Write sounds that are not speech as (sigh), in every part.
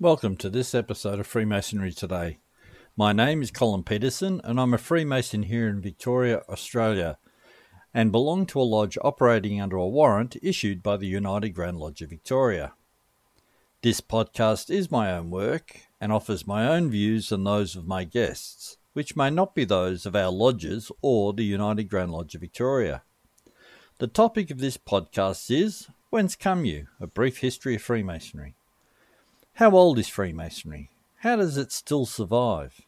Welcome to this episode of Freemasonry Today. My name is Colin Peterson, and I'm a Freemason here in Victoria, Australia, and belong to a lodge operating under a warrant issued by the United Grand Lodge of Victoria. This podcast is my own work and offers my own views and those of my guests, which may not be those of our lodges or the United Grand Lodge of Victoria. The topic of this podcast is Whence Come You? A Brief History of Freemasonry. How old is Freemasonry? How does it still survive?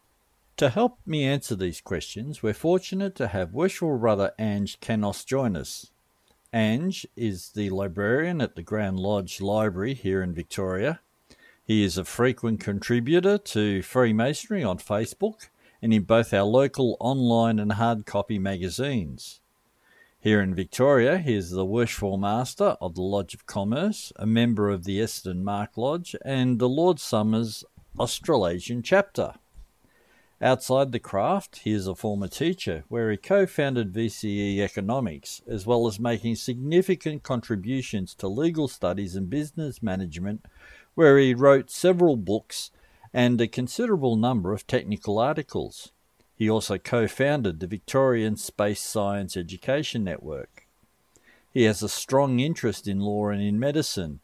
To help me answer these questions, we're fortunate to have worshipful brother Ange Kenos join us. Ange is the librarian at the Grand Lodge Library here in Victoria. He is a frequent contributor to Freemasonry on Facebook and in both our local online and hard copy magazines. Here in Victoria, he is the Worshipful Master of the Lodge of Commerce, a member of the Essendon Mark Lodge, and the Lord Somers Australasian chapter. Outside the craft, he is a former teacher, where he co founded VCE Economics, as well as making significant contributions to legal studies and business management, where he wrote several books and a considerable number of technical articles. He also co founded the Victorian Space Science Education Network. He has a strong interest in law and in medicine,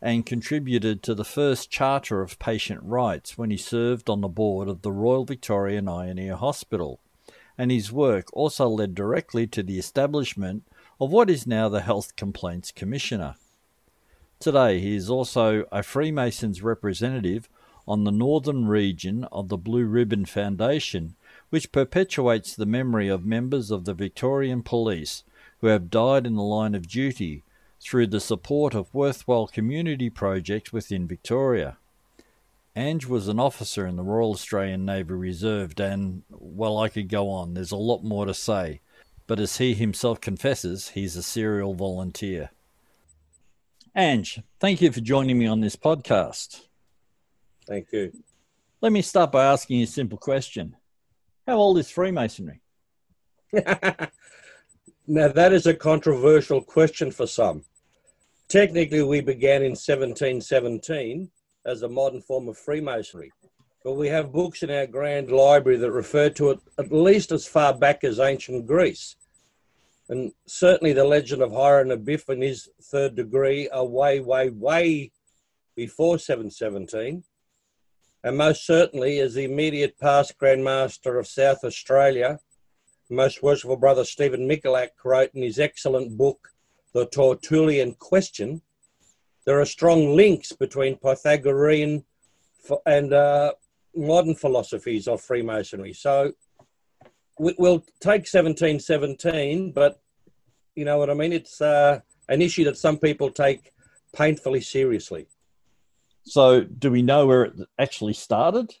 and contributed to the first Charter of Patient Rights when he served on the board of the Royal Victorian Ear Hospital. And his work also led directly to the establishment of what is now the Health Complaints Commissioner. Today, he is also a Freemasons representative on the northern region of the Blue Ribbon Foundation, which perpetuates the memory of members of the Victorian Police who have died in the line of duty through the support of worthwhile community projects within Victoria. Ange was an officer in the Royal Australian Navy Reserve, and, well, I could go on. There's a lot more to say. But as he himself confesses, he's a serial volunteer. Ange, thank you for joining me on this podcast. Thank you. Let me start by asking you a simple question how old is Freemasonry? (laughs) now, that is a controversial question for some. Technically, we began in 1717 as a modern form of Freemasonry, but we have books in our grand library that refer to it at least as far back as ancient Greece. And certainly the legend of Hiram Abiff and his third degree are way, way, way before 717 and most certainly as the immediate past Grand Master of South Australia, most worshipful brother Stephen Michalak wrote in his excellent book, The Tertullian Question, there are strong links between Pythagorean and uh, modern philosophies of Freemasonry. So we'll take 1717, but you know what I mean? It's uh, an issue that some people take painfully seriously. So, do we know where it actually started?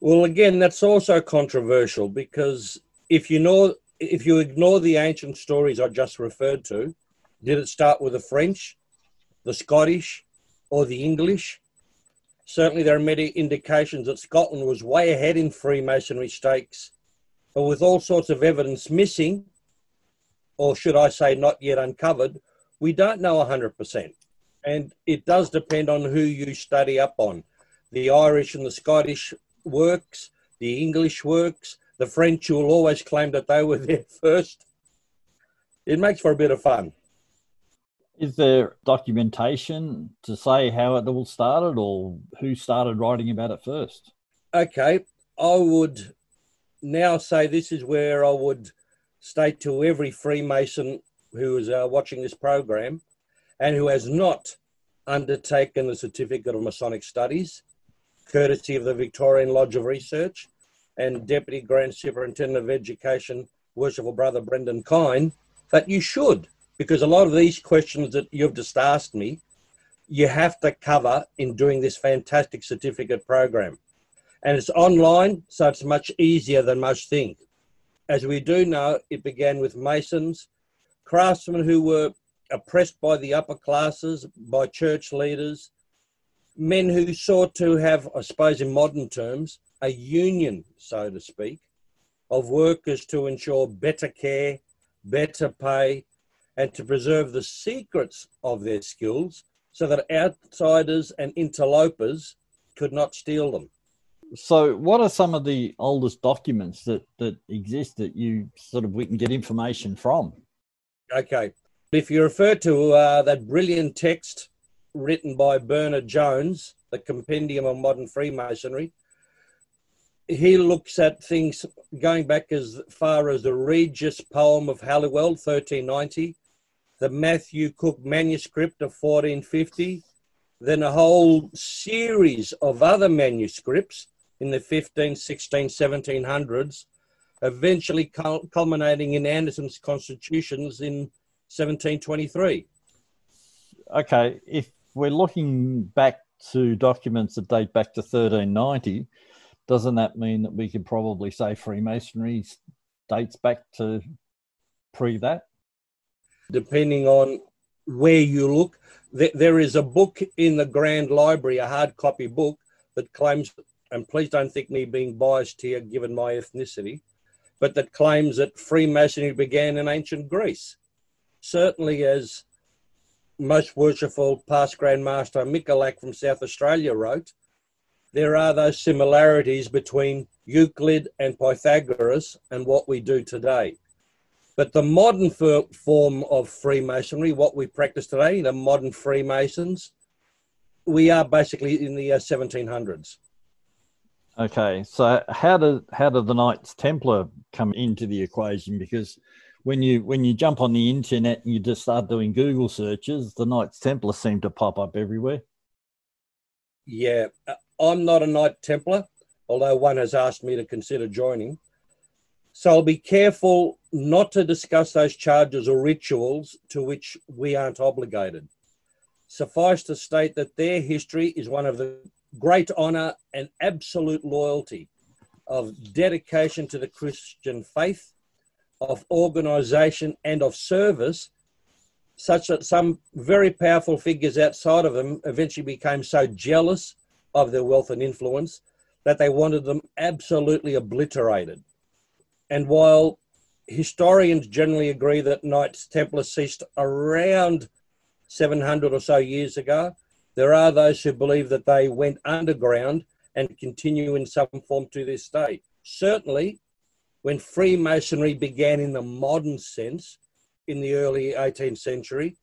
Well, again, that's also controversial because if you know, if you ignore the ancient stories I just referred to, did it start with the French, the Scottish, or the English? Certainly, there are many indications that Scotland was way ahead in Freemasonry stakes, but with all sorts of evidence missing, or should I say, not yet uncovered, we don't know 100% and it does depend on who you study up on. The Irish and the Scottish works, the English works, the French will always claim that they were (laughs) there first. It makes for a bit of fun. Is there documentation to say how it all started or who started writing about it first? Okay, I would now say this is where I would state to every Freemason who is uh, watching this program and who has not undertaken the Certificate of Masonic Studies, courtesy of the Victorian Lodge of Research and Deputy Grand Superintendent of Education, Worshipful Brother Brendan Kine, that you should, because a lot of these questions that you've just asked me, you have to cover in doing this fantastic certificate program. And it's online, so it's much easier than most think. As we do know, it began with masons, craftsmen who were oppressed by the upper classes, by church leaders, men who sought to have, I suppose, in modern terms, a union, so to speak, of workers to ensure better care, better pay, and to preserve the secrets of their skills so that outsiders and interlopers could not steal them. So, what are some of the oldest documents that, that exist that you sort of we can get information from? Okay. If you refer to uh, that brilliant text written by Bernard Jones, The Compendium of Modern Freemasonry, he looks at things going back as far as the Regius poem of Halliwell, 1390, the Matthew Cooke manuscript of 1450, then a whole series of other manuscripts in the 15, 16, 1700s, eventually culminating in Anderson's constitutions in 1723. Okay, if we're looking back to documents that date back to 1390, doesn't that mean that we could probably say Freemasonry dates back to pre that? Depending on where you look, there is a book in the Grand Library, a hard copy book, that claims, and please don't think me being biased here given my ethnicity, but that claims that Freemasonry began in ancient Greece. Certainly, as most worshipful past Grand Master Michalak from South Australia wrote, there are those similarities between Euclid and Pythagoras and what we do today. But the modern form of Freemasonry, what we practice today, the modern Freemasons, we are basically in the 1700s. Uh, okay, so how did how did the Knights Templar come into the equation? Because when you when you jump on the internet and you just start doing Google searches, the Knights Templar seem to pop up everywhere. Yeah, uh, I'm not a Knight Templar, although one has asked me to consider joining. So I'll be careful not to discuss those charges or rituals to which we aren't obligated. Suffice to state that their history is one of the great honour and absolute loyalty, of dedication to the Christian faith, of organisation, and of service, such that some very powerful figures outside of them eventually became so jealous of their wealth and influence that they wanted them absolutely obliterated. And while historians generally agree that Knights Templar ceased around 700 or so years ago, there are those who believe that they went underground and continue in some form to this day. Certainly, when Freemasonry began in the modern sense in the early 18th century,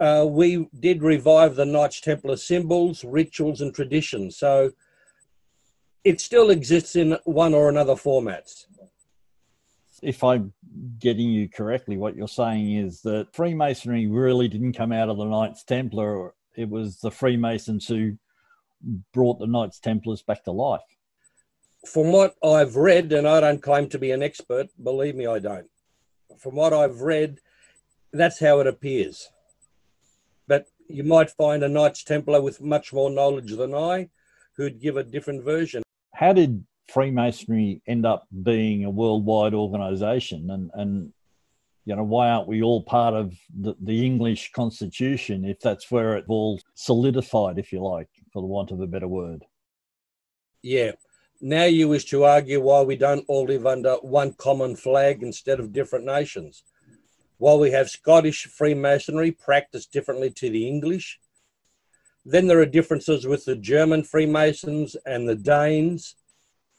uh, we did revive the Knights Templar symbols, rituals, and traditions. So it still exists in one or another formats. If I'm getting you correctly, what you're saying is that Freemasonry really didn't come out of the Knights Templar, it was the Freemasons who brought the Knights Templars back to life. From what I've read, and I don't claim to be an expert, believe me, I don't. From what I've read, that's how it appears but you might find a Knights Templar with much more knowledge than I who'd give a different version. How did Freemasonry end up being a worldwide organization? And, and you know, why aren't we all part of the, the English constitution if that's where it all solidified, if you like, for the want of a better word? Yeah. Now you wish to argue why we don't all live under one common flag instead of different nations. While we have Scottish Freemasonry practiced differently to the English, then there are differences with the German Freemasons and the Danes.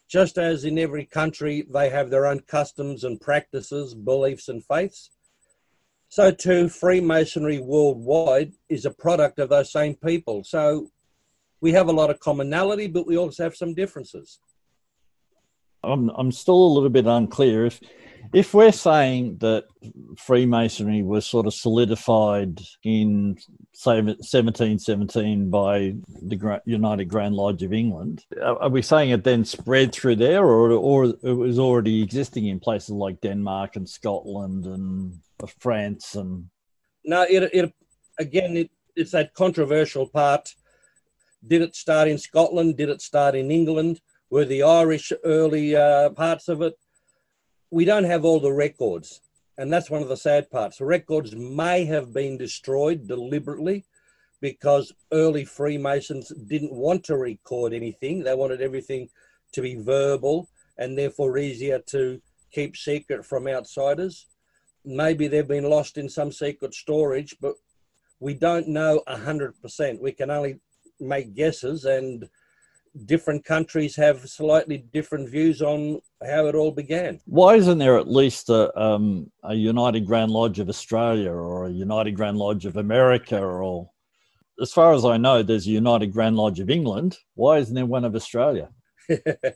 Just as in every country, they have their own customs and practices, beliefs, and faiths. So, too, Freemasonry worldwide is a product of those same people. So, we have a lot of commonality, but we also have some differences. I'm, I'm still a little bit unclear. If if we're saying that Freemasonry was sort of solidified in say 1717 by the United Grand Lodge of England, are we saying it then spread through there, or or it was already existing in places like Denmark and Scotland and France and? No, it, it again it, it's that controversial part. Did it start in Scotland? Did it start in England? Were the Irish early uh, parts of it? we don't have all the records. And that's one of the sad parts. The records may have been destroyed deliberately because early Freemasons didn't want to record anything. They wanted everything to be verbal and therefore easier to keep secret from outsiders. Maybe they've been lost in some secret storage, but we don't know 100%. We can only make guesses and different countries have slightly different views on how it all began. Why isn't there at least a, um, a United Grand Lodge of Australia or a United Grand Lodge of America or as far as I know, there's a United Grand Lodge of England. Why isn't there one of Australia?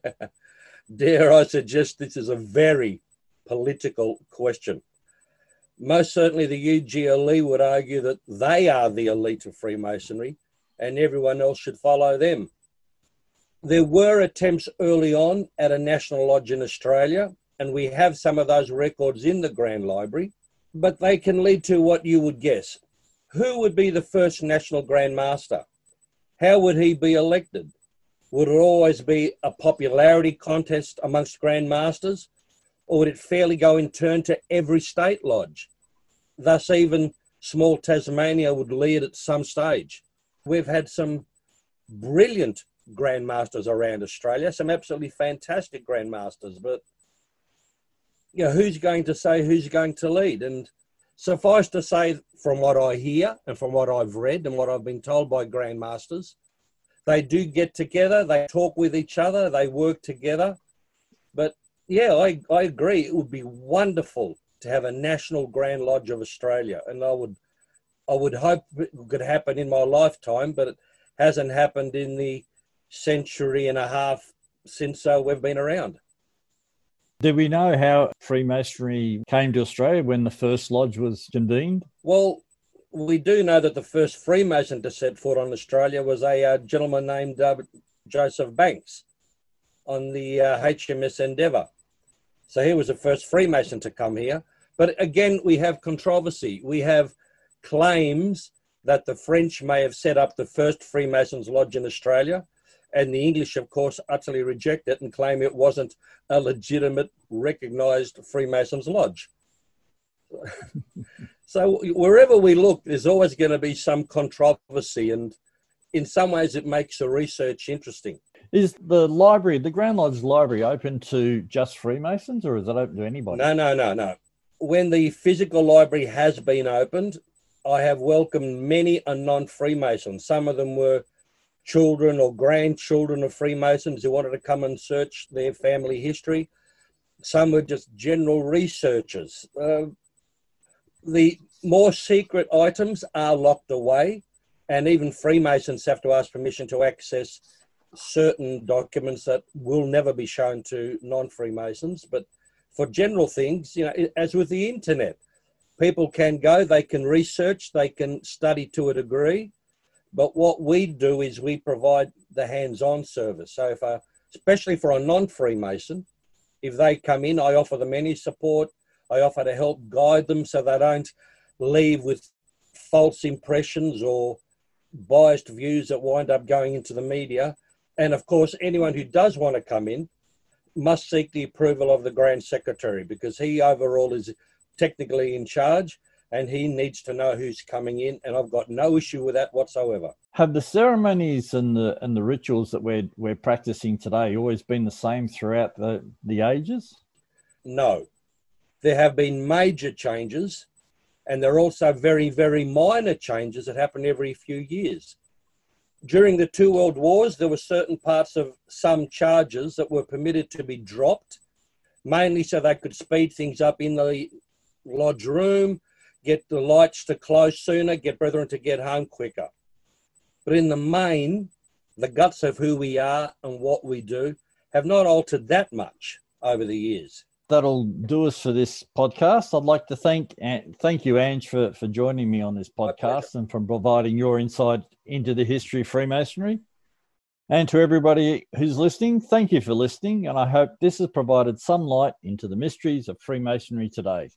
(laughs) Dare I suggest this is a very political question. Most certainly, the UGLE would argue that they are the elite of Freemasonry and everyone else should follow them. There were attempts early on at a national lodge in Australia, and we have some of those records in the Grand Library, but they can lead to what you would guess. Who would be the first national Grand Master? How would he be elected? Would it always be a popularity contest amongst Grand Masters, or would it fairly go in turn to every state lodge? Thus, even small Tasmania would lead at some stage. We've had some brilliant grandmasters around Australia, some absolutely fantastic grandmasters, but you know, who's going to say who's going to lead? And suffice to say, from what I hear and from what I've read and what I've been told by grandmasters, they do get together, they talk with each other, they work together. But yeah, I, I agree. It would be wonderful to have a national Grand Lodge of Australia, and I would I would hope it could happen in my lifetime, but it hasn't happened in the century and a half since uh, we've been around. Do we know how Freemasonry came to Australia when the first lodge was convened? Well, we do know that the first Freemason to set foot on Australia was a uh, gentleman named uh, Joseph Banks on the uh, HMS Endeavour. So he was the first Freemason to come here. But again, we have controversy. We have claims that the French may have set up the first Freemasons Lodge in Australia and the English, of course, utterly reject it and claim it wasn't a legitimate, recognized Freemasons lodge. (laughs) so wherever we look, there's always going to be some controversy, and in some ways, it makes the research interesting. Is the library, the Grand Lodge Library, open to just Freemasons, or is it open to anybody? No, no, no, no. When the physical library has been opened, I have welcomed many a non-Freemason. Some of them were children or grandchildren of Freemasons who wanted to come and search their family history. Some were just general researchers. Uh, the more secret items are locked away, and even Freemasons have to ask permission to access certain documents that will never be shown to non Freemasons. But for general things, you know, as with the internet, people can go, they can research, they can study to a degree, but what we do is we provide the hands-on service. So if a, especially for a non-Freemason, if they come in, I offer them any support. I offer to help guide them so they don't leave with false impressions or biased views that wind up going into the media. And of course, anyone who does want to come in must seek the approval of the Grand Secretary because he overall is technically in charge and he needs to know who's coming in and I've got no issue with that whatsoever. Have the ceremonies and the and the rituals that we're we're practicing today always been the same throughout the, the ages? No. There have been major changes and there are also very, very minor changes that happen every few years. During the two world wars, there were certain parts of some charges that were permitted to be dropped, mainly so they could speed things up in the lodge room, get the lights to close sooner, get brethren to get home quicker. But in the main, the guts of who we are and what we do have not altered that much over the years. That'll do us for this podcast. I'd like to thank thank you, Ange, for, for joining me on this podcast and for providing your insight into the history of Freemasonry. And to everybody who's listening, thank you for listening. And I hope this has provided some light into the mysteries of Freemasonry today.